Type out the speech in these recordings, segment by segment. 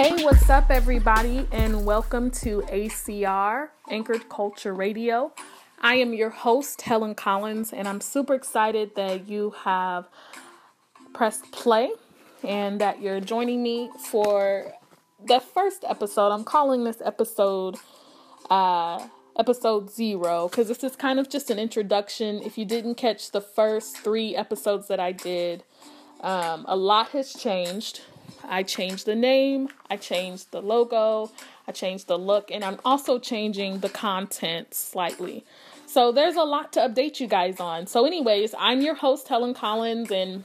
Hey, what's up, everybody, and welcome to ACR, Anchored Culture Radio. I am your host, Helen Collins, and I'm super excited that you have pressed play and that you're joining me for the first episode. I'm calling this episode uh, episode zero because this is kind of just an introduction. If you didn't catch the first three episodes that I did, um, a lot has changed. I changed the name, I changed the logo, I changed the look, and I'm also changing the content slightly. So there's a lot to update you guys on. So, anyways, I'm your host, Helen Collins, and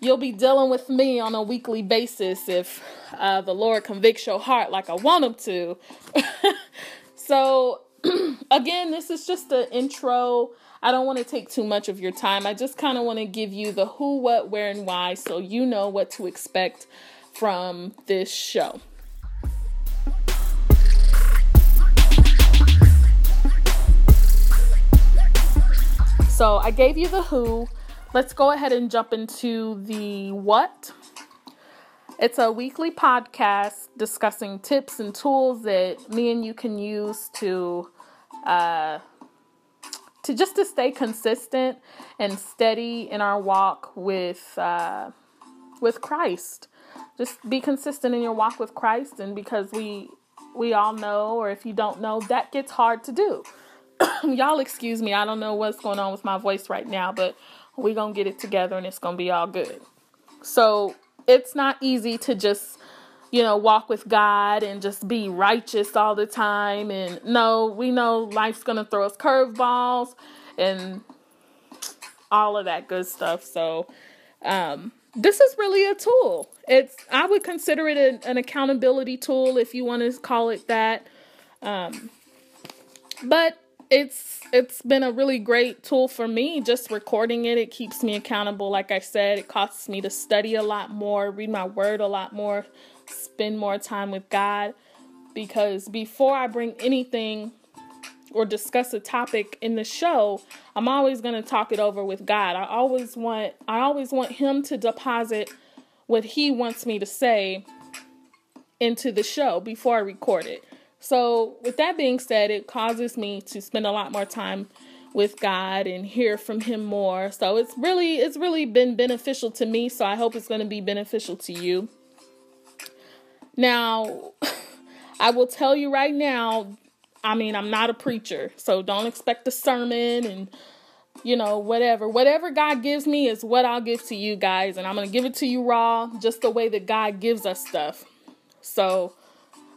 you'll be dealing with me on a weekly basis if uh, the Lord convicts your heart like I want him to. so, again, this is just an intro. I don't want to take too much of your time. I just kind of want to give you the who, what, where, and why so you know what to expect from this show. So I gave you the who. Let's go ahead and jump into the what. It's a weekly podcast discussing tips and tools that me and you can use to uh, to just to stay consistent and steady in our walk with uh, with Christ. Just be consistent in your walk with Christ, and because we we all know, or if you don't know, that gets hard to do. Y'all excuse me, I don't know what's going on with my voice right now, but we gonna get it together and it's gonna be all good. So it's not easy to just you know, walk with God and just be righteous all the time. And no, we know life's going to throw us curveballs and all of that good stuff. So, um, this is really a tool. It's I would consider it an, an accountability tool if you want to call it that. Um, but it's it's been a really great tool for me just recording it it keeps me accountable like i said it costs me to study a lot more read my word a lot more spend more time with God because before I bring anything or discuss a topic in the show, I'm always going to talk it over with God. I always want I always want him to deposit what he wants me to say into the show before I record it. So, with that being said, it causes me to spend a lot more time with God and hear from him more. So, it's really it's really been beneficial to me, so I hope it's going to be beneficial to you. Now, I will tell you right now, I mean, I'm not a preacher, so don't expect a sermon and you know, whatever. Whatever God gives me is what I'll give to you guys, and I'm going to give it to you raw, just the way that God gives us stuff. So,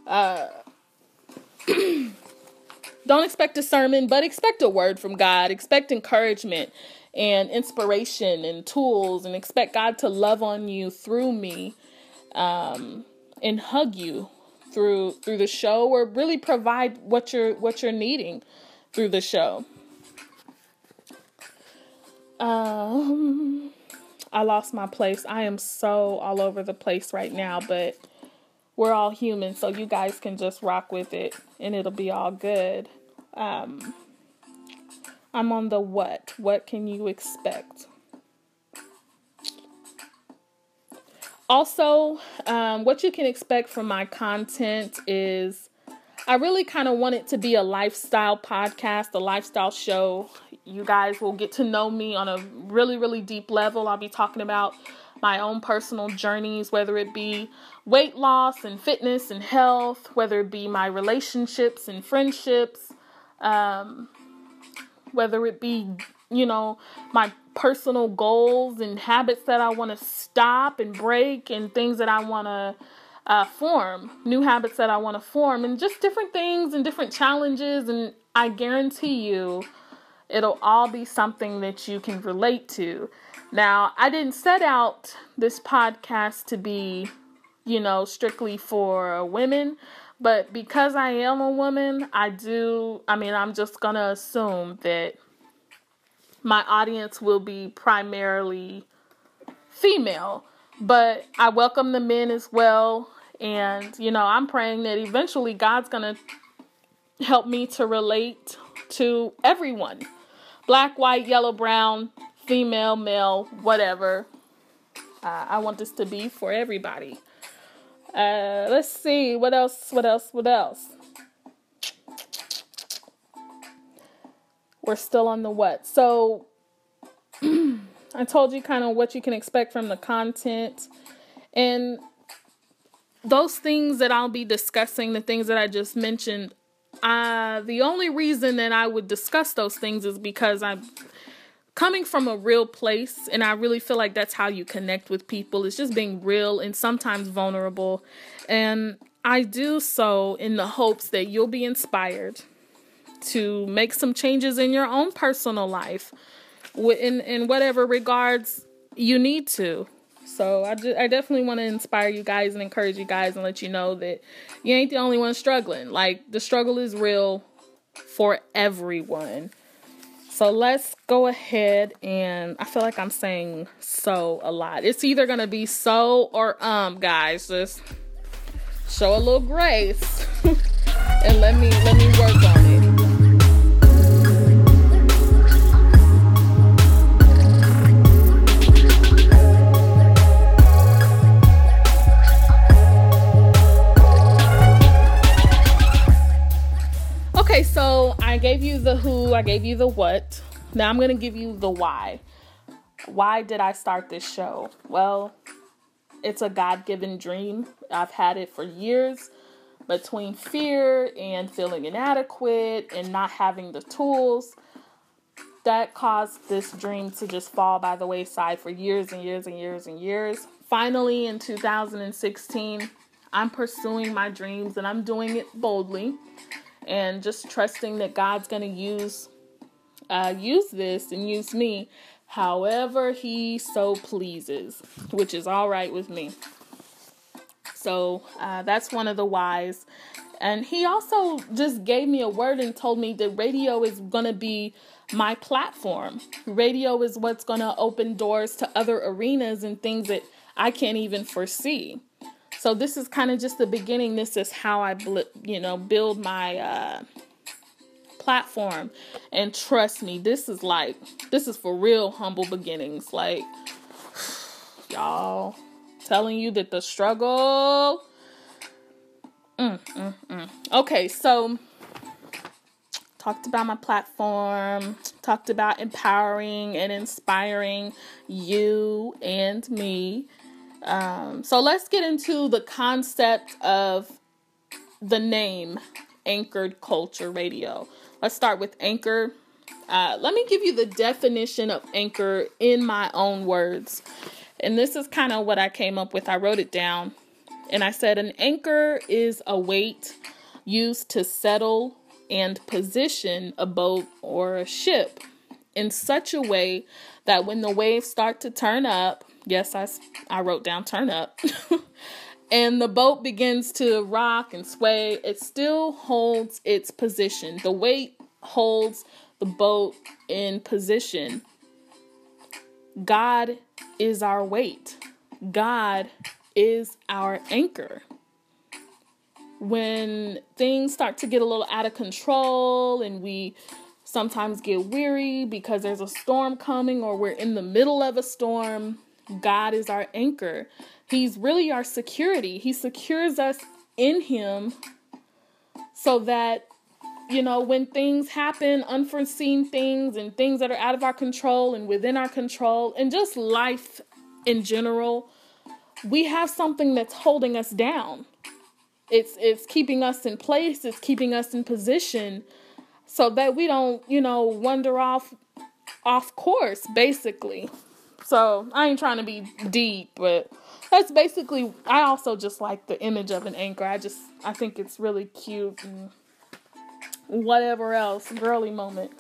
uh don't expect a sermon, but expect a word from God. Expect encouragement and inspiration and tools and expect God to love on you through me. Um and hug you through through the show or really provide what you're what you're needing through the show. Um I lost my place. I am so all over the place right now, but we're all human, so you guys can just rock with it and it'll be all good. Um I'm on the what. What can you expect? Also, um, what you can expect from my content is I really kind of want it to be a lifestyle podcast, a lifestyle show. You guys will get to know me on a really, really deep level. I'll be talking about my own personal journeys, whether it be weight loss and fitness and health, whether it be my relationships and friendships, um, whether it be, you know, my personal goals and habits that I want to stop and break, and things that I want to uh, form, new habits that I want to form, and just different things and different challenges. And I guarantee you, it'll all be something that you can relate to. Now, I didn't set out this podcast to be, you know, strictly for women, but because I am a woman, I do, I mean, I'm just going to assume that my audience will be primarily female, but I welcome the men as well. And, you know, I'm praying that eventually God's going to help me to relate to everyone black, white, yellow, brown, female, male, whatever. Uh, I want this to be for everybody. Uh, let's see what else. What else? What else? We're still on the what. So I told you kind of what you can expect from the content. And those things that I'll be discussing, the things that I just mentioned, uh, the only reason that I would discuss those things is because I'm coming from a real place. And I really feel like that's how you connect with people. It's just being real and sometimes vulnerable. And I do so in the hopes that you'll be inspired to make some changes in your own personal life in in whatever regards you need to. So I, just, I definitely want to inspire you guys and encourage you guys and let you know that you ain't the only one struggling. Like the struggle is real for everyone. So let's go ahead and I feel like I'm saying so a lot. It's either gonna be so or um guys. Just show a little grace and let me let me work on so I gave you the who, I gave you the what. Now I'm going to give you the why. Why did I start this show? Well, it's a God given dream. I've had it for years between fear and feeling inadequate and not having the tools. That caused this dream to just fall by the wayside for years and years and years and years. Finally, in 2016, I'm pursuing my dreams and I'm doing it boldly and just trusting that God's going to use uh, use this and use me however he so pleases, which is all right with me. So uh, that's one of the whys. And he also just gave me a word and told me that radio is going to be my platform. Radio is what's going to open doors to other arenas and things that I can't even foresee. So this is kind of just the beginning. This is how I, you know, build my uh, platform. And trust me, this is like this is for real humble beginnings. Like y'all telling you that the struggle. Mm, mm, mm. Okay, so talked about my platform, talked about empowering and inspiring you and me um, so let's get into the concept of the name Anchored Culture Radio. Let's start with Anchor. Uh, let me give you the definition of anchor in my own words. And this is kind of what I came up with. I wrote it down. And I said, an anchor is a weight used to settle and position a boat or a ship in such a way that when the waves start to turn up, Yes, I, I wrote down turn up. and the boat begins to rock and sway. It still holds its position. The weight holds the boat in position. God is our weight, God is our anchor. When things start to get a little out of control and we sometimes get weary because there's a storm coming or we're in the middle of a storm, God is our anchor. He's really our security. He secures us in Him so that, you know, when things happen, unforeseen things and things that are out of our control and within our control, and just life in general, we have something that's holding us down. It's it's keeping us in place, it's keeping us in position so that we don't, you know, wander off off course basically. So I ain't trying to be deep, but that's basically. I also just like the image of an anchor. I just I think it's really cute and whatever else, girly moment.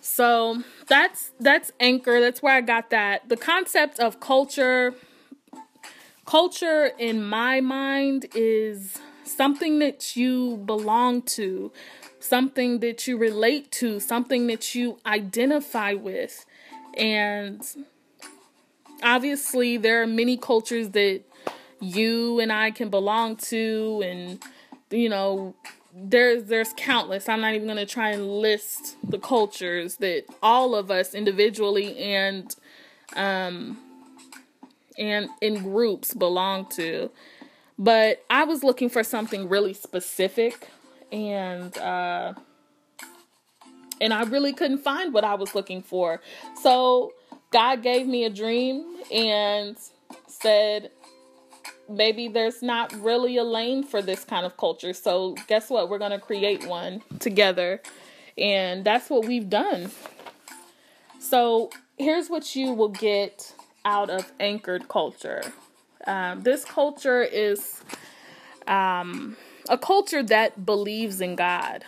So that's that's anchor. That's where I got that. The concept of culture. Culture in my mind is something that you belong to, something that you relate to, something that you identify with. And obviously there are many cultures that you and I can belong to and you know there's there's countless. I'm not even going to try and list the cultures that all of us individually and um and in groups belong to. But I was looking for something really specific and uh and I really couldn't find what I was looking for. So God gave me a dream and said, maybe there's not really a lane for this kind of culture. So, guess what? We're going to create one together. And that's what we've done. So, here's what you will get out of anchored culture um, this culture is um, a culture that believes in God,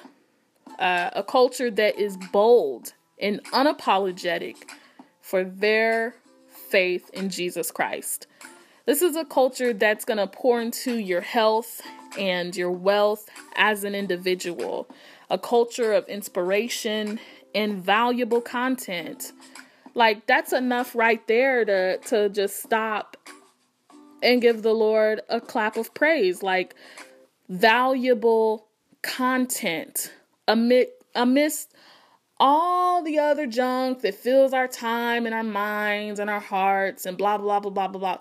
uh, a culture that is bold and unapologetic for their faith in Jesus Christ. This is a culture that's going to pour into your health and your wealth as an individual, a culture of inspiration and valuable content. Like that's enough right there to to just stop and give the Lord a clap of praise. Like valuable content amid amidst all the other junk that fills our time and our minds and our hearts and blah blah blah blah blah blah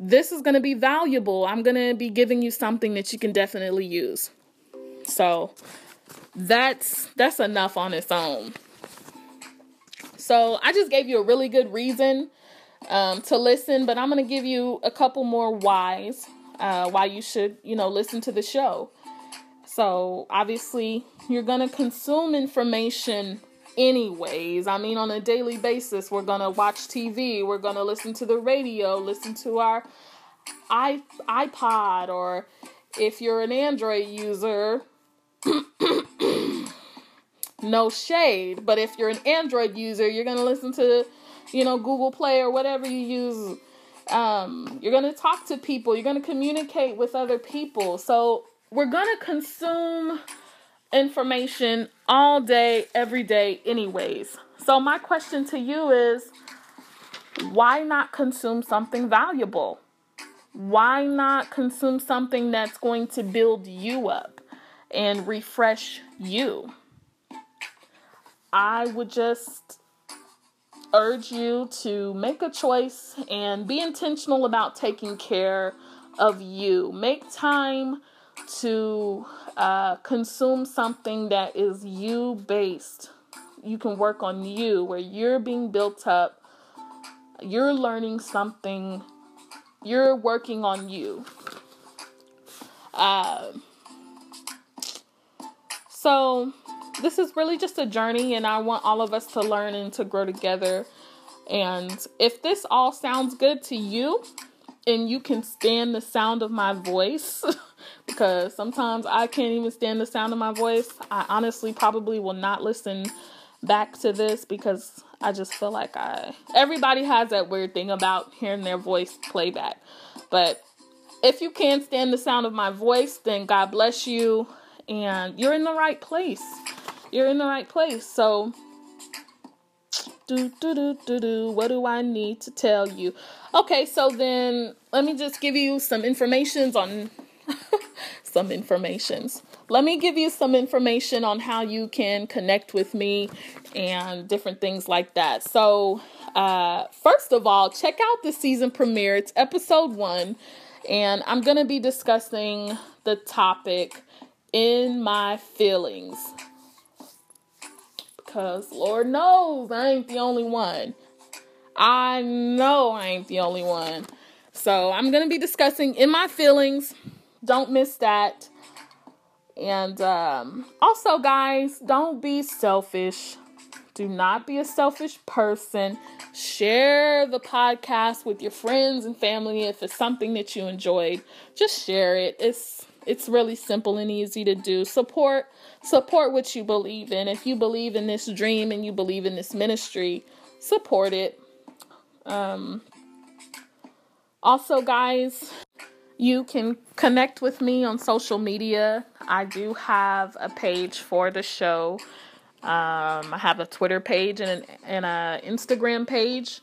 this is going to be valuable. I'm going to be giving you something that you can definitely use. So that's that's enough on its own. So I just gave you a really good reason um, to listen, but I'm going to give you a couple more whys uh, why you should, you know, listen to the show. So obviously, you're going to consume information anyways. I mean, on a daily basis, we're going to watch TV, we're going to listen to the radio, listen to our i iPod, or if you're an Android user, no shade, but if you're an Android user, you're going to listen to, you know, Google Play or whatever you use. Um, you're going to talk to people, you're going to communicate with other people. So, we're going to consume information all day, every day, anyways. So, my question to you is why not consume something valuable? Why not consume something that's going to build you up and refresh you? I would just urge you to make a choice and be intentional about taking care of you. Make time to uh, consume something that is you based. You can work on you, where you're being built up, you're learning something, you're working on you. Uh, so, this is really just a journey, and I want all of us to learn and to grow together. And if this all sounds good to you, and you can stand the sound of my voice, because sometimes I can't even stand the sound of my voice. I honestly probably will not listen back to this because I just feel like I everybody has that weird thing about hearing their voice playback. But if you can't stand the sound of my voice, then God bless you and you're in the right place. You're in the right place. So do do do do do what do I need to tell you? Okay, so then let me just give you some informations on some informations. Let me give you some information on how you can connect with me and different things like that. So, uh, first of all, check out the season premiere. It's episode one, and I'm going to be discussing the topic in my feelings. Because Lord knows I ain't the only one. I know I ain't the only one. So, I'm going to be discussing in my feelings don't miss that. And um, also, guys, don't be selfish. Do not be a selfish person. Share the podcast with your friends and family if it's something that you enjoyed. Just share it. It's it's really simple and easy to do. Support support what you believe in. If you believe in this dream and you believe in this ministry, support it. Um also guys, you can connect with me on social media. I do have a page for the show. Um, I have a Twitter page and an and a Instagram page,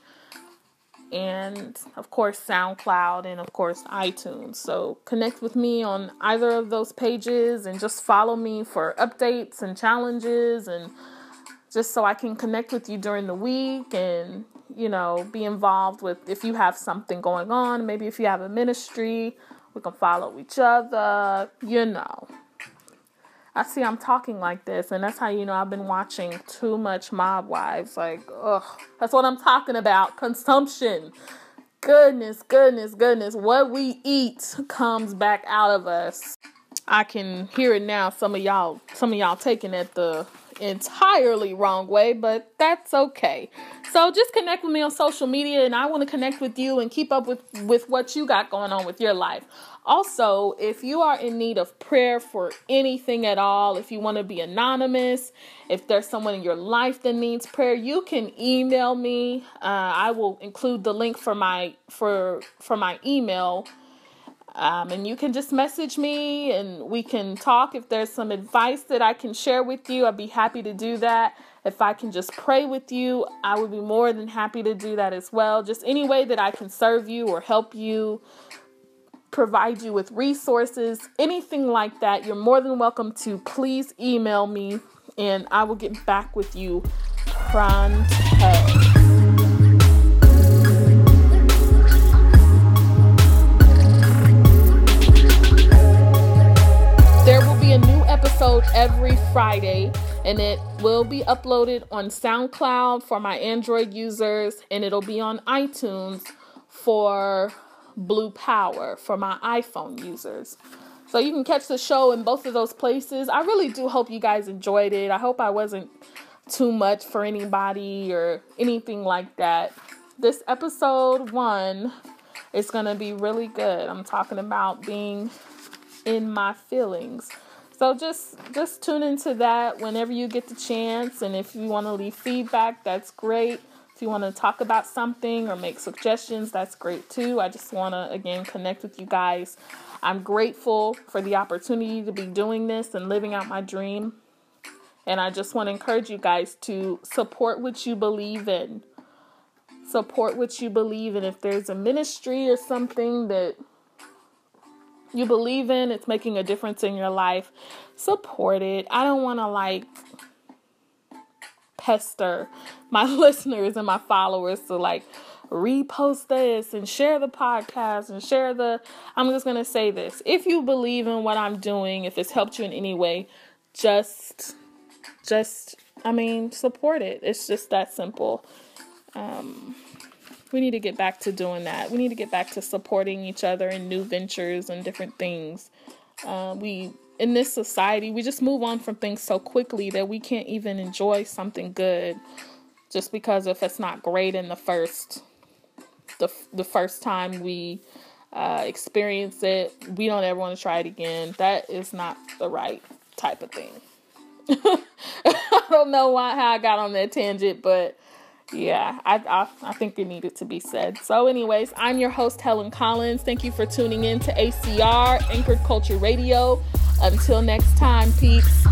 and of course SoundCloud and of course iTunes. So connect with me on either of those pages and just follow me for updates and challenges and just so I can connect with you during the week and you know be involved with if you have something going on, maybe if you have a ministry We can follow each other, you know. I see I'm talking like this, and that's how you know I've been watching too much Mob Wives. Like, ugh, that's what I'm talking about. Consumption. Goodness, goodness, goodness. What we eat comes back out of us. I can hear it now. Some of y'all, some of y'all taking at the entirely wrong way, but that's okay. So just connect with me on social media, and I want to connect with you and keep up with with what you got going on with your life. Also, if you are in need of prayer for anything at all, if you want to be anonymous, if there's someone in your life that needs prayer, you can email me. Uh, I will include the link for my for for my email um, and you can just message me and we can talk. If there's some advice that I can share with you, I'd be happy to do that. If I can just pray with you, I would be more than happy to do that as well. Just any way that I can serve you or help you, provide you with resources, anything like that, you're more than welcome to please email me and I will get back with you pronto. Episode every Friday, and it will be uploaded on SoundCloud for my Android users, and it'll be on iTunes for Blue Power for my iPhone users. So you can catch the show in both of those places. I really do hope you guys enjoyed it. I hope I wasn't too much for anybody or anything like that. This episode one is going to be really good. I'm talking about being in my feelings. So just just tune into that whenever you get the chance and if you want to leave feedback, that's great. If you want to talk about something or make suggestions, that's great too. I just want to again connect with you guys. I'm grateful for the opportunity to be doing this and living out my dream. And I just want to encourage you guys to support what you believe in. Support what you believe in. If there's a ministry or something that you believe in, it's making a difference in your life, support it. I don't want to like pester my listeners and my followers to like repost this and share the podcast and share the I'm just going to say this. If you believe in what I'm doing, if it's helped you in any way, just just I mean, support it. It's just that simple. Um we need to get back to doing that. We need to get back to supporting each other in new ventures and different things. Uh, we in this society, we just move on from things so quickly that we can't even enjoy something good just because if it's not great in the first the the first time we uh, experience it, we don't ever want to try it again. That is not the right type of thing. I don't know why how I got on that tangent, but yeah, I, I, I think it needed to be said. So, anyways, I'm your host Helen Collins. Thank you for tuning in to ACR Anchored Culture Radio. Until next time, peeps.